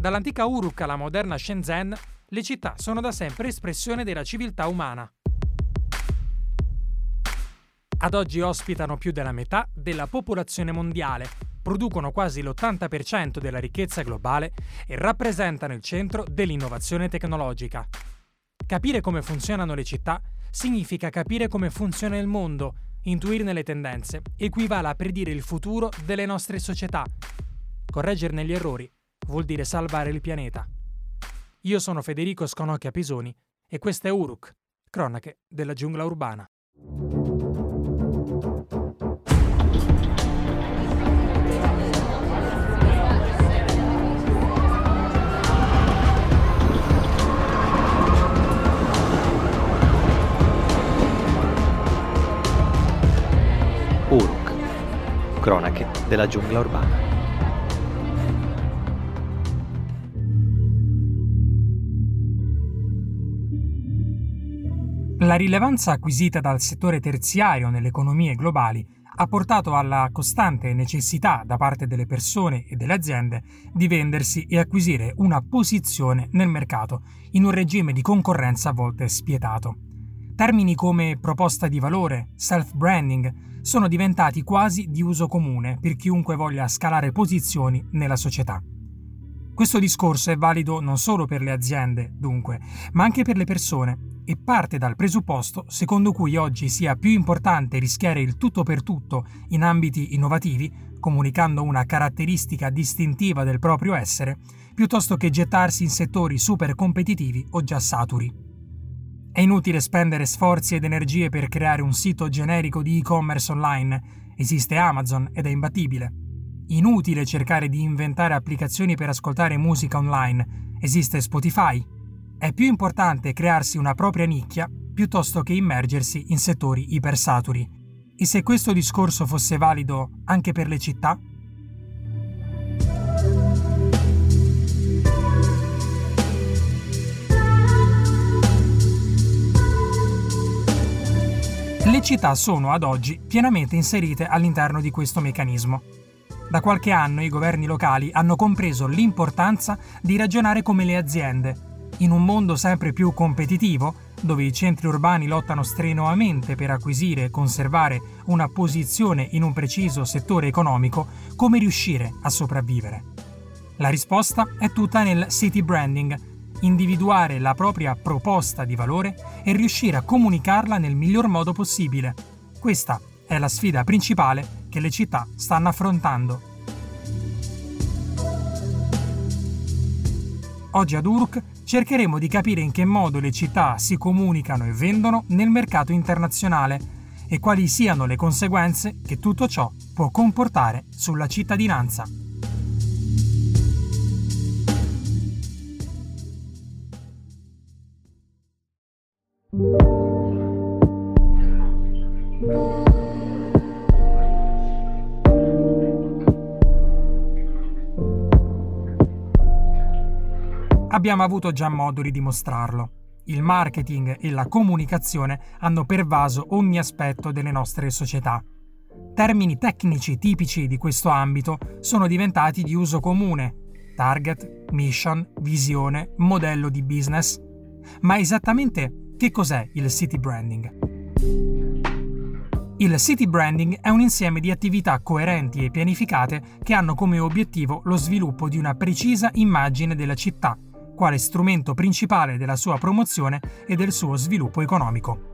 Dall'antica Uruk alla moderna Shenzhen, le città sono da sempre espressione della civiltà umana. Ad oggi ospitano più della metà della popolazione mondiale, producono quasi l'80% della ricchezza globale e rappresentano il centro dell'innovazione tecnologica. Capire come funzionano le città significa capire come funziona il mondo, intuirne le tendenze, equivale a predire il futuro delle nostre società. Correggerne gli errori vuol dire salvare il pianeta. Io sono Federico Sconocchia Pisoni e questa è Uruk, cronache della giungla urbana. Cronache della giungla urbana. La rilevanza acquisita dal settore terziario nelle economie globali ha portato alla costante necessità da parte delle persone e delle aziende di vendersi e acquisire una posizione nel mercato in un regime di concorrenza a volte spietato. Termini come proposta di valore, self-branding, sono diventati quasi di uso comune per chiunque voglia scalare posizioni nella società. Questo discorso è valido non solo per le aziende, dunque, ma anche per le persone e parte dal presupposto secondo cui oggi sia più importante rischiare il tutto per tutto in ambiti innovativi, comunicando una caratteristica distintiva del proprio essere, piuttosto che gettarsi in settori super competitivi o già saturi. È inutile spendere sforzi ed energie per creare un sito generico di e-commerce online. Esiste Amazon ed è imbattibile. Inutile cercare di inventare applicazioni per ascoltare musica online. Esiste Spotify. È più importante crearsi una propria nicchia piuttosto che immergersi in settori ipersaturi. E se questo discorso fosse valido anche per le città? Le città sono ad oggi pienamente inserite all'interno di questo meccanismo. Da qualche anno i governi locali hanno compreso l'importanza di ragionare come le aziende. In un mondo sempre più competitivo, dove i centri urbani lottano strenuamente per acquisire e conservare una posizione in un preciso settore economico, come riuscire a sopravvivere? La risposta è tutta nel city branding, individuare la propria proposta di valore e riuscire a comunicarla nel miglior modo possibile. Questa è la sfida principale che le città stanno affrontando. Oggi ad Uruk cercheremo di capire in che modo le città si comunicano e vendono nel mercato internazionale e quali siano le conseguenze che tutto ciò può comportare sulla cittadinanza. Abbiamo avuto già modo di dimostrarlo. Il marketing e la comunicazione hanno pervaso ogni aspetto delle nostre società. Termini tecnici tipici di questo ambito sono diventati di uso comune. Target, mission, visione, modello di business. Ma esattamente che cos'è il city branding? Il city branding è un insieme di attività coerenti e pianificate che hanno come obiettivo lo sviluppo di una precisa immagine della città, quale strumento principale della sua promozione e del suo sviluppo economico.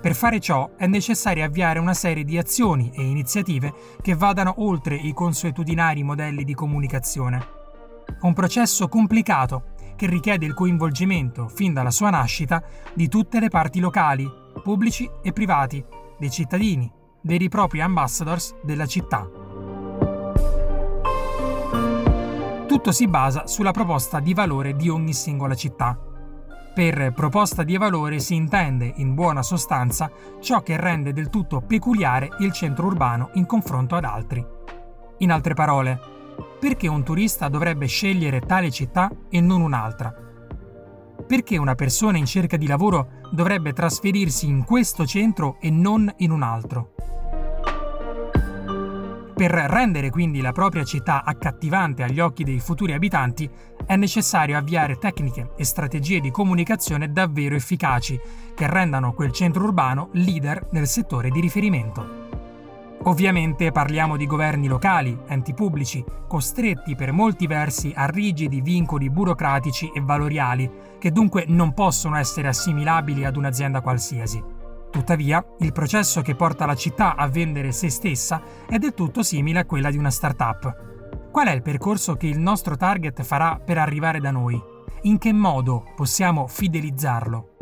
Per fare ciò è necessario avviare una serie di azioni e iniziative che vadano oltre i consuetudinari modelli di comunicazione. Un processo complicato che richiede il coinvolgimento, fin dalla sua nascita, di tutte le parti locali, pubblici e privati, dei cittadini, veri e propri ambassadors della città. Tutto si basa sulla proposta di valore di ogni singola città. Per proposta di valore si intende, in buona sostanza, ciò che rende del tutto peculiare il centro urbano in confronto ad altri. In altre parole, perché un turista dovrebbe scegliere tale città e non un'altra? Perché una persona in cerca di lavoro dovrebbe trasferirsi in questo centro e non in un altro? Per rendere quindi la propria città accattivante agli occhi dei futuri abitanti è necessario avviare tecniche e strategie di comunicazione davvero efficaci che rendano quel centro urbano leader nel settore di riferimento. Ovviamente parliamo di governi locali, enti pubblici, costretti per molti versi a rigidi vincoli burocratici e valoriali, che dunque non possono essere assimilabili ad un'azienda qualsiasi. Tuttavia, il processo che porta la città a vendere se stessa è del tutto simile a quella di una startup. Qual è il percorso che il nostro target farà per arrivare da noi? In che modo possiamo fidelizzarlo?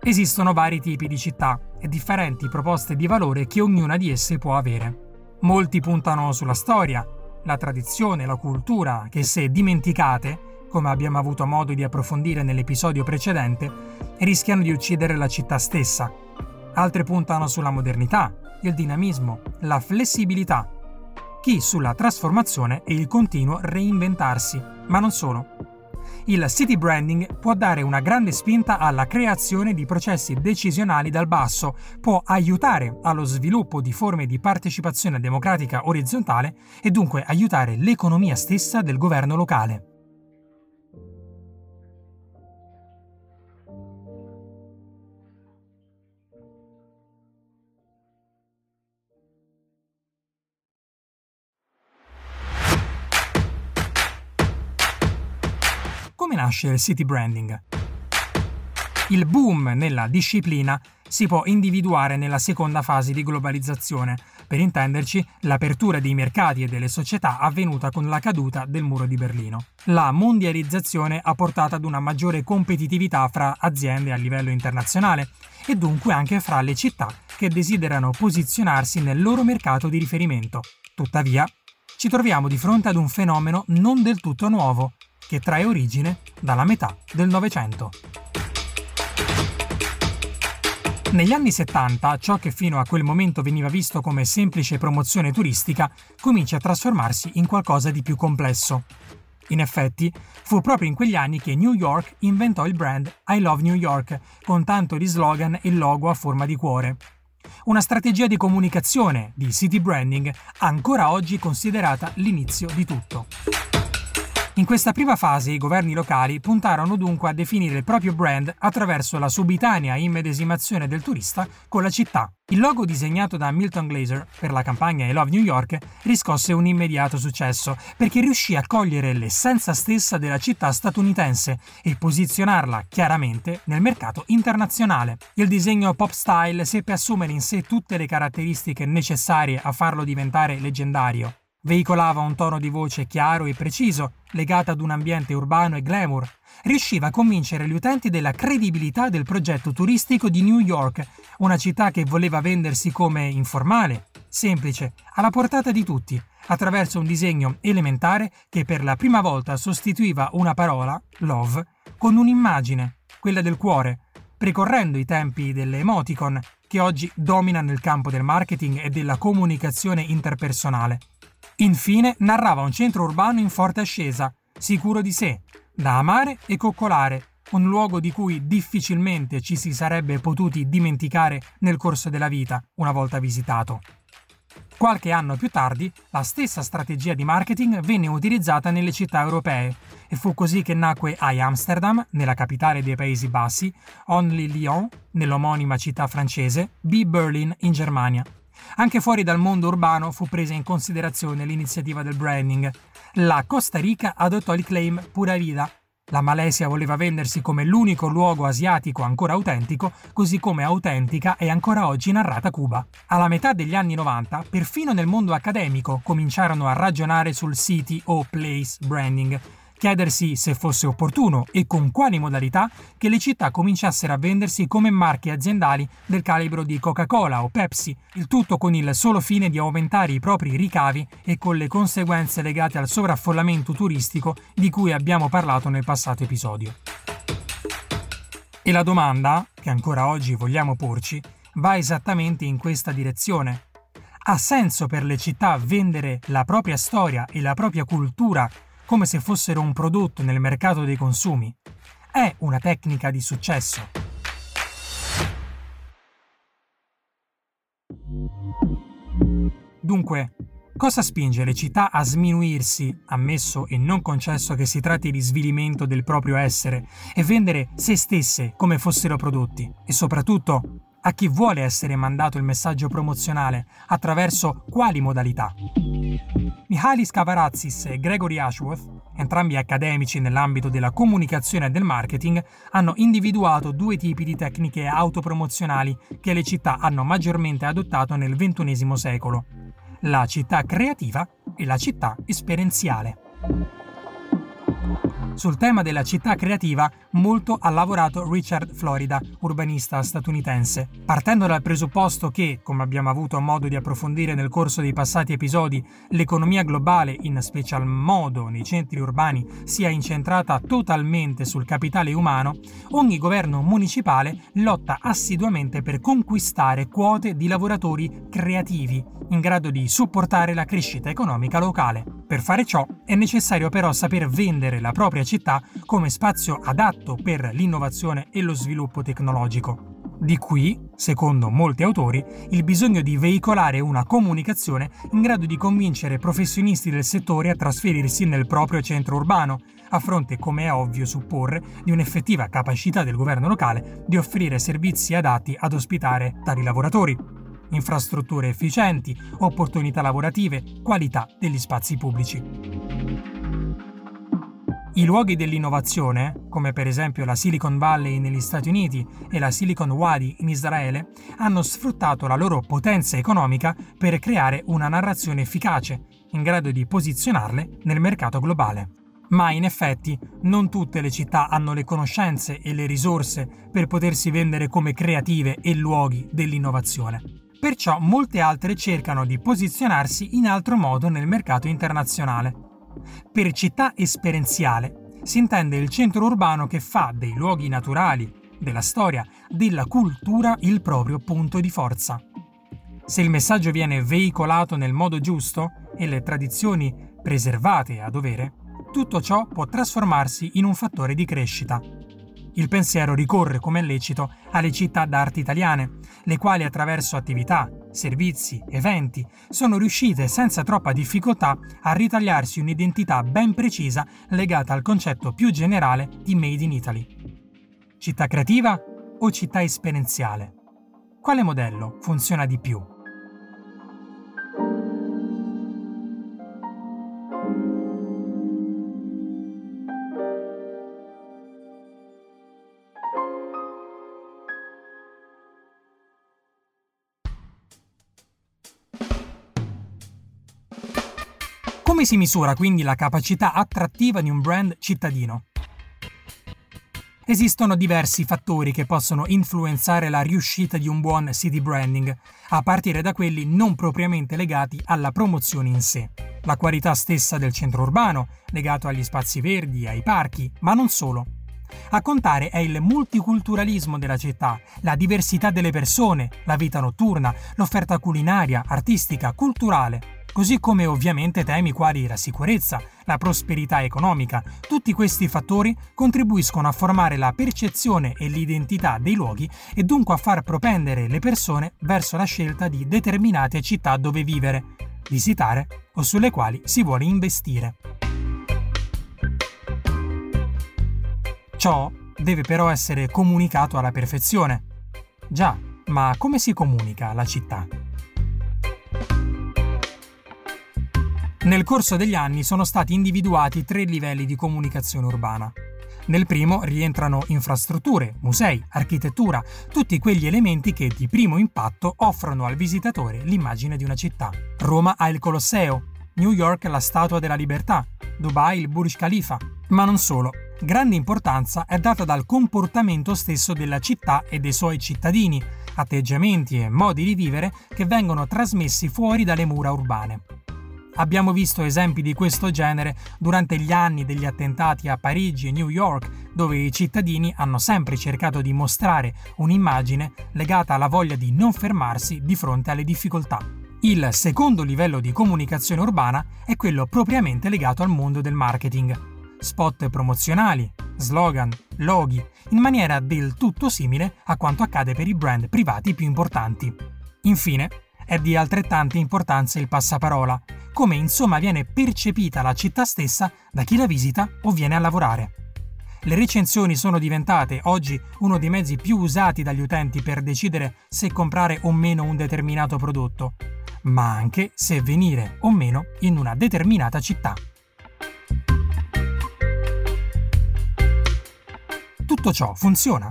Esistono vari tipi di città e differenti proposte di valore che ognuna di esse può avere. Molti puntano sulla storia, la tradizione, la cultura, che se dimenticate, come abbiamo avuto modo di approfondire nell'episodio precedente, rischiano di uccidere la città stessa. Altre puntano sulla modernità, il dinamismo, la flessibilità. Chi sulla trasformazione e il continuo reinventarsi, ma non solo il city branding può dare una grande spinta alla creazione di processi decisionali dal basso, può aiutare allo sviluppo di forme di partecipazione democratica orizzontale e dunque aiutare l'economia stessa del governo locale. Nasce il city branding? Il boom nella disciplina si può individuare nella seconda fase di globalizzazione, per intenderci l'apertura dei mercati e delle società avvenuta con la caduta del muro di Berlino. La mondializzazione ha portato ad una maggiore competitività fra aziende a livello internazionale e dunque anche fra le città che desiderano posizionarsi nel loro mercato di riferimento. Tuttavia, ci troviamo di fronte ad un fenomeno non del tutto nuovo, che trae origine dalla metà del Novecento. Negli anni 70 ciò che fino a quel momento veniva visto come semplice promozione turistica comincia a trasformarsi in qualcosa di più complesso. In effetti, fu proprio in quegli anni che New York inventò il brand I Love New York, con tanto di slogan e logo a forma di cuore. Una strategia di comunicazione, di city branding, ancora oggi considerata l'inizio di tutto. In questa prima fase i governi locali puntarono dunque a definire il proprio brand attraverso la subitanea immedesimazione del turista con la città. Il logo disegnato da Milton Glaser per la campagna I Love New York riscosse un immediato successo perché riuscì a cogliere l'essenza stessa della città statunitense e posizionarla chiaramente nel mercato internazionale. Il disegno pop style seppe assumere in sé tutte le caratteristiche necessarie a farlo diventare leggendario. Veicolava un tono di voce chiaro e preciso, legato ad un ambiente urbano e glamour. Riusciva a convincere gli utenti della credibilità del progetto turistico di New York, una città che voleva vendersi come informale, semplice, alla portata di tutti, attraverso un disegno elementare che per la prima volta sostituiva una parola, love, con un'immagine, quella del cuore, precorrendo i tempi delle emoticon che oggi dominano nel campo del marketing e della comunicazione interpersonale. Infine narrava un centro urbano in forte ascesa, sicuro di sé, da amare e coccolare, un luogo di cui difficilmente ci si sarebbe potuti dimenticare nel corso della vita una volta visitato. Qualche anno più tardi, la stessa strategia di marketing venne utilizzata nelle città europee e fu così che nacque I Amsterdam, nella capitale dei Paesi Bassi, Only Lyon, nell'omonima città francese, B Berlin in Germania. Anche fuori dal mondo urbano fu presa in considerazione l'iniziativa del branding. La Costa Rica adottò il claim Pura Vida. La Malesia voleva vendersi come l'unico luogo asiatico ancora autentico, così come autentica è ancora oggi narrata Cuba. Alla metà degli anni 90, perfino nel mondo accademico cominciarono a ragionare sul city o place branding, chiedersi se fosse opportuno e con quali modalità che le città cominciassero a vendersi come marche aziendali del calibro di Coca-Cola o Pepsi, il tutto con il solo fine di aumentare i propri ricavi e con le conseguenze legate al sovraffollamento turistico di cui abbiamo parlato nel passato episodio. E la domanda, che ancora oggi vogliamo porci, va esattamente in questa direzione. Ha senso per le città vendere la propria storia e la propria cultura come se fossero un prodotto nel mercato dei consumi, è una tecnica di successo. Dunque, cosa spinge le città a sminuirsi, ammesso e non concesso che si tratti di svilimento del proprio essere, e vendere se stesse come fossero prodotti? E soprattutto, a chi vuole essere mandato il messaggio promozionale, attraverso quali modalità. Mihalis Kavarazzis e Gregory Ashworth, entrambi accademici nell'ambito della comunicazione e del marketing, hanno individuato due tipi di tecniche autopromozionali che le città hanno maggiormente adottato nel XXI secolo, la città creativa e la città esperienziale. Sul tema della città creativa molto ha lavorato Richard Florida, urbanista statunitense, partendo dal presupposto che, come abbiamo avuto modo di approfondire nel corso dei passati episodi, l'economia globale, in special modo nei centri urbani, sia incentrata totalmente sul capitale umano, ogni governo municipale lotta assiduamente per conquistare quote di lavoratori creativi in grado di supportare la crescita economica locale. Per fare ciò è necessario però saper vendere la propria città come spazio adatto per l'innovazione e lo sviluppo tecnologico. Di qui, secondo molti autori, il bisogno di veicolare una comunicazione in grado di convincere professionisti del settore a trasferirsi nel proprio centro urbano, a fronte, come è ovvio supporre, di un'effettiva capacità del governo locale di offrire servizi adatti ad ospitare tali lavoratori infrastrutture efficienti, opportunità lavorative, qualità degli spazi pubblici. I luoghi dell'innovazione, come per esempio la Silicon Valley negli Stati Uniti e la Silicon Wadi in Israele, hanno sfruttato la loro potenza economica per creare una narrazione efficace, in grado di posizionarle nel mercato globale. Ma in effetti non tutte le città hanno le conoscenze e le risorse per potersi vendere come creative e luoghi dell'innovazione. Perciò molte altre cercano di posizionarsi in altro modo nel mercato internazionale. Per città esperienziale si intende il centro urbano che fa dei luoghi naturali, della storia, della cultura il proprio punto di forza. Se il messaggio viene veicolato nel modo giusto e le tradizioni preservate a dovere, tutto ciò può trasformarsi in un fattore di crescita. Il pensiero ricorre, come lecito, alle città d'arte italiane, le quali attraverso attività, servizi, eventi sono riuscite senza troppa difficoltà a ritagliarsi un'identità ben precisa legata al concetto più generale di Made in Italy. Città creativa o città esperienziale? Quale modello funziona di più? Come si misura quindi la capacità attrattiva di un brand cittadino? Esistono diversi fattori che possono influenzare la riuscita di un buon city branding, a partire da quelli non propriamente legati alla promozione in sé. La qualità stessa del centro urbano, legato agli spazi verdi, ai parchi, ma non solo. A contare è il multiculturalismo della città, la diversità delle persone, la vita notturna, l'offerta culinaria, artistica, culturale così come ovviamente temi quali la sicurezza, la prosperità economica. Tutti questi fattori contribuiscono a formare la percezione e l'identità dei luoghi e dunque a far propendere le persone verso la scelta di determinate città dove vivere, visitare o sulle quali si vuole investire. Ciò deve però essere comunicato alla perfezione. Già, ma come si comunica la città? Nel corso degli anni sono stati individuati tre livelli di comunicazione urbana. Nel primo rientrano infrastrutture, musei, architettura, tutti quegli elementi che di primo impatto offrono al visitatore l'immagine di una città. Roma ha il Colosseo, New York la Statua della Libertà, Dubai il Burj Khalifa. Ma non solo. Grande importanza è data dal comportamento stesso della città e dei suoi cittadini, atteggiamenti e modi di vivere che vengono trasmessi fuori dalle mura urbane. Abbiamo visto esempi di questo genere durante gli anni degli attentati a Parigi e New York, dove i cittadini hanno sempre cercato di mostrare un'immagine legata alla voglia di non fermarsi di fronte alle difficoltà. Il secondo livello di comunicazione urbana è quello propriamente legato al mondo del marketing. Spot promozionali, slogan, loghi, in maniera del tutto simile a quanto accade per i brand privati più importanti. Infine, È di altrettanta importanza il passaparola, come insomma viene percepita la città stessa da chi la visita o viene a lavorare. Le recensioni sono diventate oggi uno dei mezzi più usati dagli utenti per decidere se comprare o meno un determinato prodotto, ma anche se venire o meno in una determinata città. Tutto ciò funziona.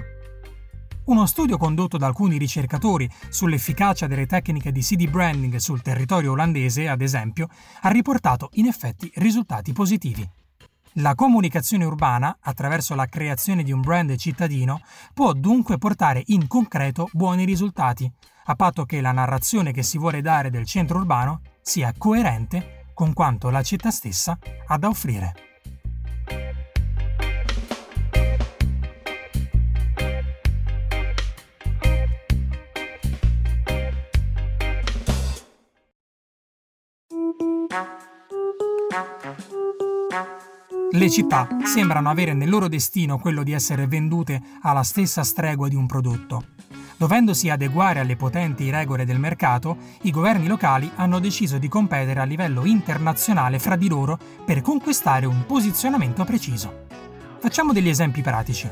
Uno studio condotto da alcuni ricercatori sull'efficacia delle tecniche di CD branding sul territorio olandese, ad esempio, ha riportato in effetti risultati positivi. La comunicazione urbana, attraverso la creazione di un brand cittadino, può dunque portare in concreto buoni risultati, a patto che la narrazione che si vuole dare del centro urbano sia coerente con quanto la città stessa ha da offrire. Le città sembrano avere nel loro destino quello di essere vendute alla stessa stregua di un prodotto. Dovendosi adeguare alle potenti regole del mercato, i governi locali hanno deciso di competere a livello internazionale fra di loro per conquistare un posizionamento preciso. Facciamo degli esempi pratici.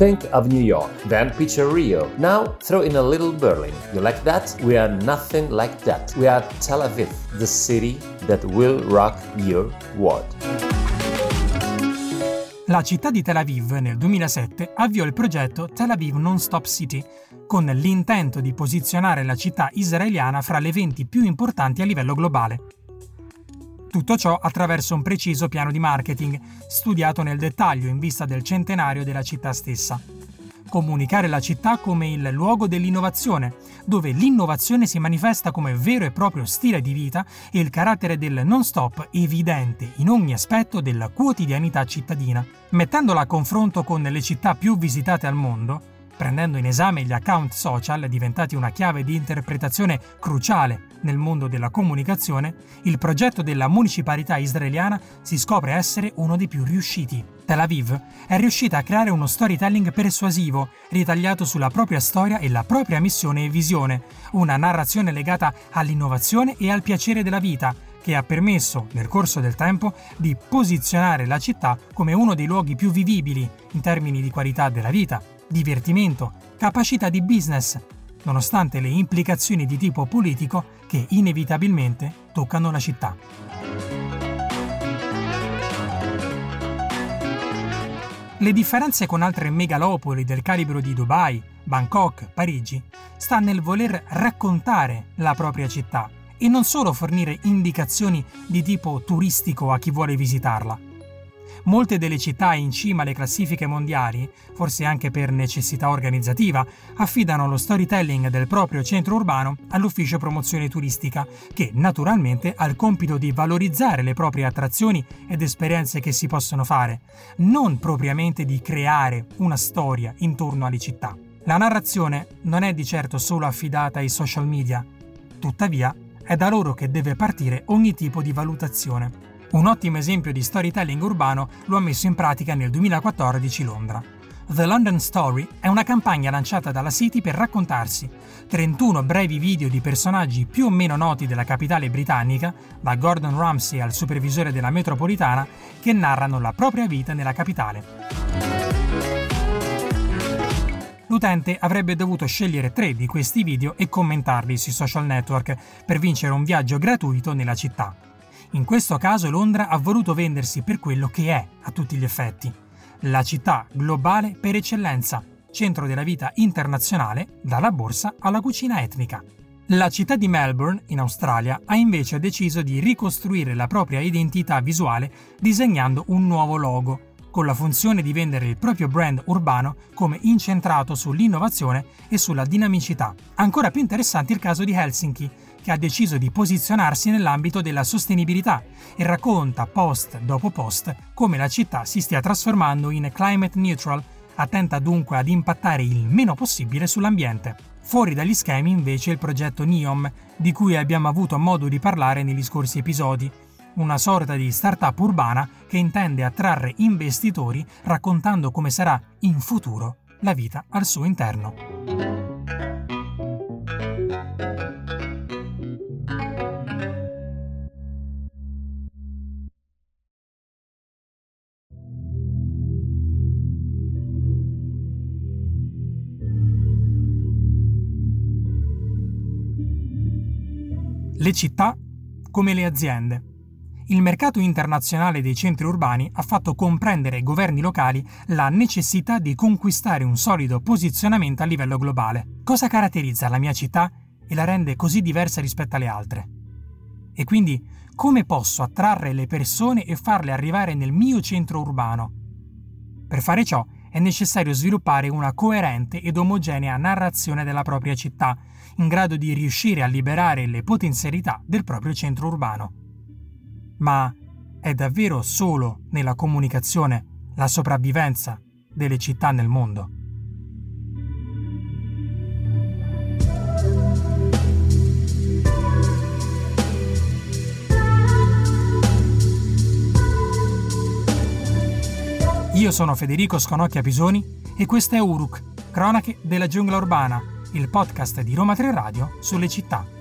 Think of New York, then picture Rio. Now throw in a little Berlin. You like that? We are nothing like that. We are Tel Aviv, the city that will rock your world. La città di Tel Aviv nel 2007 avviò il progetto Tel Aviv Non-Stop City, con l'intento di posizionare la città israeliana fra le 20 più importanti a livello globale. Tutto ciò attraverso un preciso piano di marketing, studiato nel dettaglio in vista del centenario della città stessa. Comunicare la città come il luogo dell'innovazione, dove l'innovazione si manifesta come vero e proprio stile di vita e il carattere del non-stop evidente in ogni aspetto della quotidianità cittadina. Mettendola a confronto con le città più visitate al mondo, prendendo in esame gli account social diventati una chiave di interpretazione cruciale nel mondo della comunicazione, il progetto della municipalità israeliana si scopre essere uno dei più riusciti. Tel Aviv è riuscita a creare uno storytelling persuasivo, ritagliato sulla propria storia e la propria missione e visione, una narrazione legata all'innovazione e al piacere della vita, che ha permesso, nel corso del tempo, di posizionare la città come uno dei luoghi più vivibili in termini di qualità della vita, divertimento, capacità di business, nonostante le implicazioni di tipo politico che inevitabilmente toccano la città. Le differenze con altre megalopoli del calibro di Dubai, Bangkok, Parigi sta nel voler raccontare la propria città e non solo fornire indicazioni di tipo turistico a chi vuole visitarla. Molte delle città in cima alle classifiche mondiali, forse anche per necessità organizzativa, affidano lo storytelling del proprio centro urbano all'ufficio promozione turistica, che naturalmente ha il compito di valorizzare le proprie attrazioni ed esperienze che si possono fare, non propriamente di creare una storia intorno alle città. La narrazione non è di certo solo affidata ai social media, tuttavia è da loro che deve partire ogni tipo di valutazione. Un ottimo esempio di storytelling urbano lo ha messo in pratica nel 2014 Londra. The London Story è una campagna lanciata dalla City per raccontarsi 31 brevi video di personaggi più o meno noti della capitale britannica, da Gordon Ramsay al supervisore della metropolitana, che narrano la propria vita nella capitale. L'utente avrebbe dovuto scegliere tre di questi video e commentarli sui social network per vincere un viaggio gratuito nella città. In questo caso Londra ha voluto vendersi per quello che è a tutti gli effetti. La città globale per eccellenza, centro della vita internazionale, dalla borsa alla cucina etnica. La città di Melbourne, in Australia, ha invece deciso di ricostruire la propria identità visuale disegnando un nuovo logo, con la funzione di vendere il proprio brand urbano come incentrato sull'innovazione e sulla dinamicità. Ancora più interessante il caso di Helsinki, che ha deciso di posizionarsi nell'ambito della sostenibilità e racconta post dopo post come la città si stia trasformando in climate neutral, attenta dunque ad impattare il meno possibile sull'ambiente. Fuori dagli schemi invece il progetto NEOM, di cui abbiamo avuto modo di parlare negli scorsi episodi, una sorta di startup urbana che intende attrarre investitori raccontando come sarà in futuro la vita al suo interno. Le città come le aziende il mercato internazionale dei centri urbani ha fatto comprendere ai governi locali la necessità di conquistare un solido posizionamento a livello globale. Cosa caratterizza la mia città e la rende così diversa rispetto alle altre? E quindi come posso attrarre le persone e farle arrivare nel mio centro urbano? Per fare ciò è necessario sviluppare una coerente ed omogenea narrazione della propria città, in grado di riuscire a liberare le potenzialità del proprio centro urbano. Ma è davvero solo nella comunicazione la sopravvivenza delle città nel mondo? Io sono Federico Sconocchia Pisoni e questo è Uruk, Cronache della giungla urbana, il podcast di Roma 3 Radio sulle città.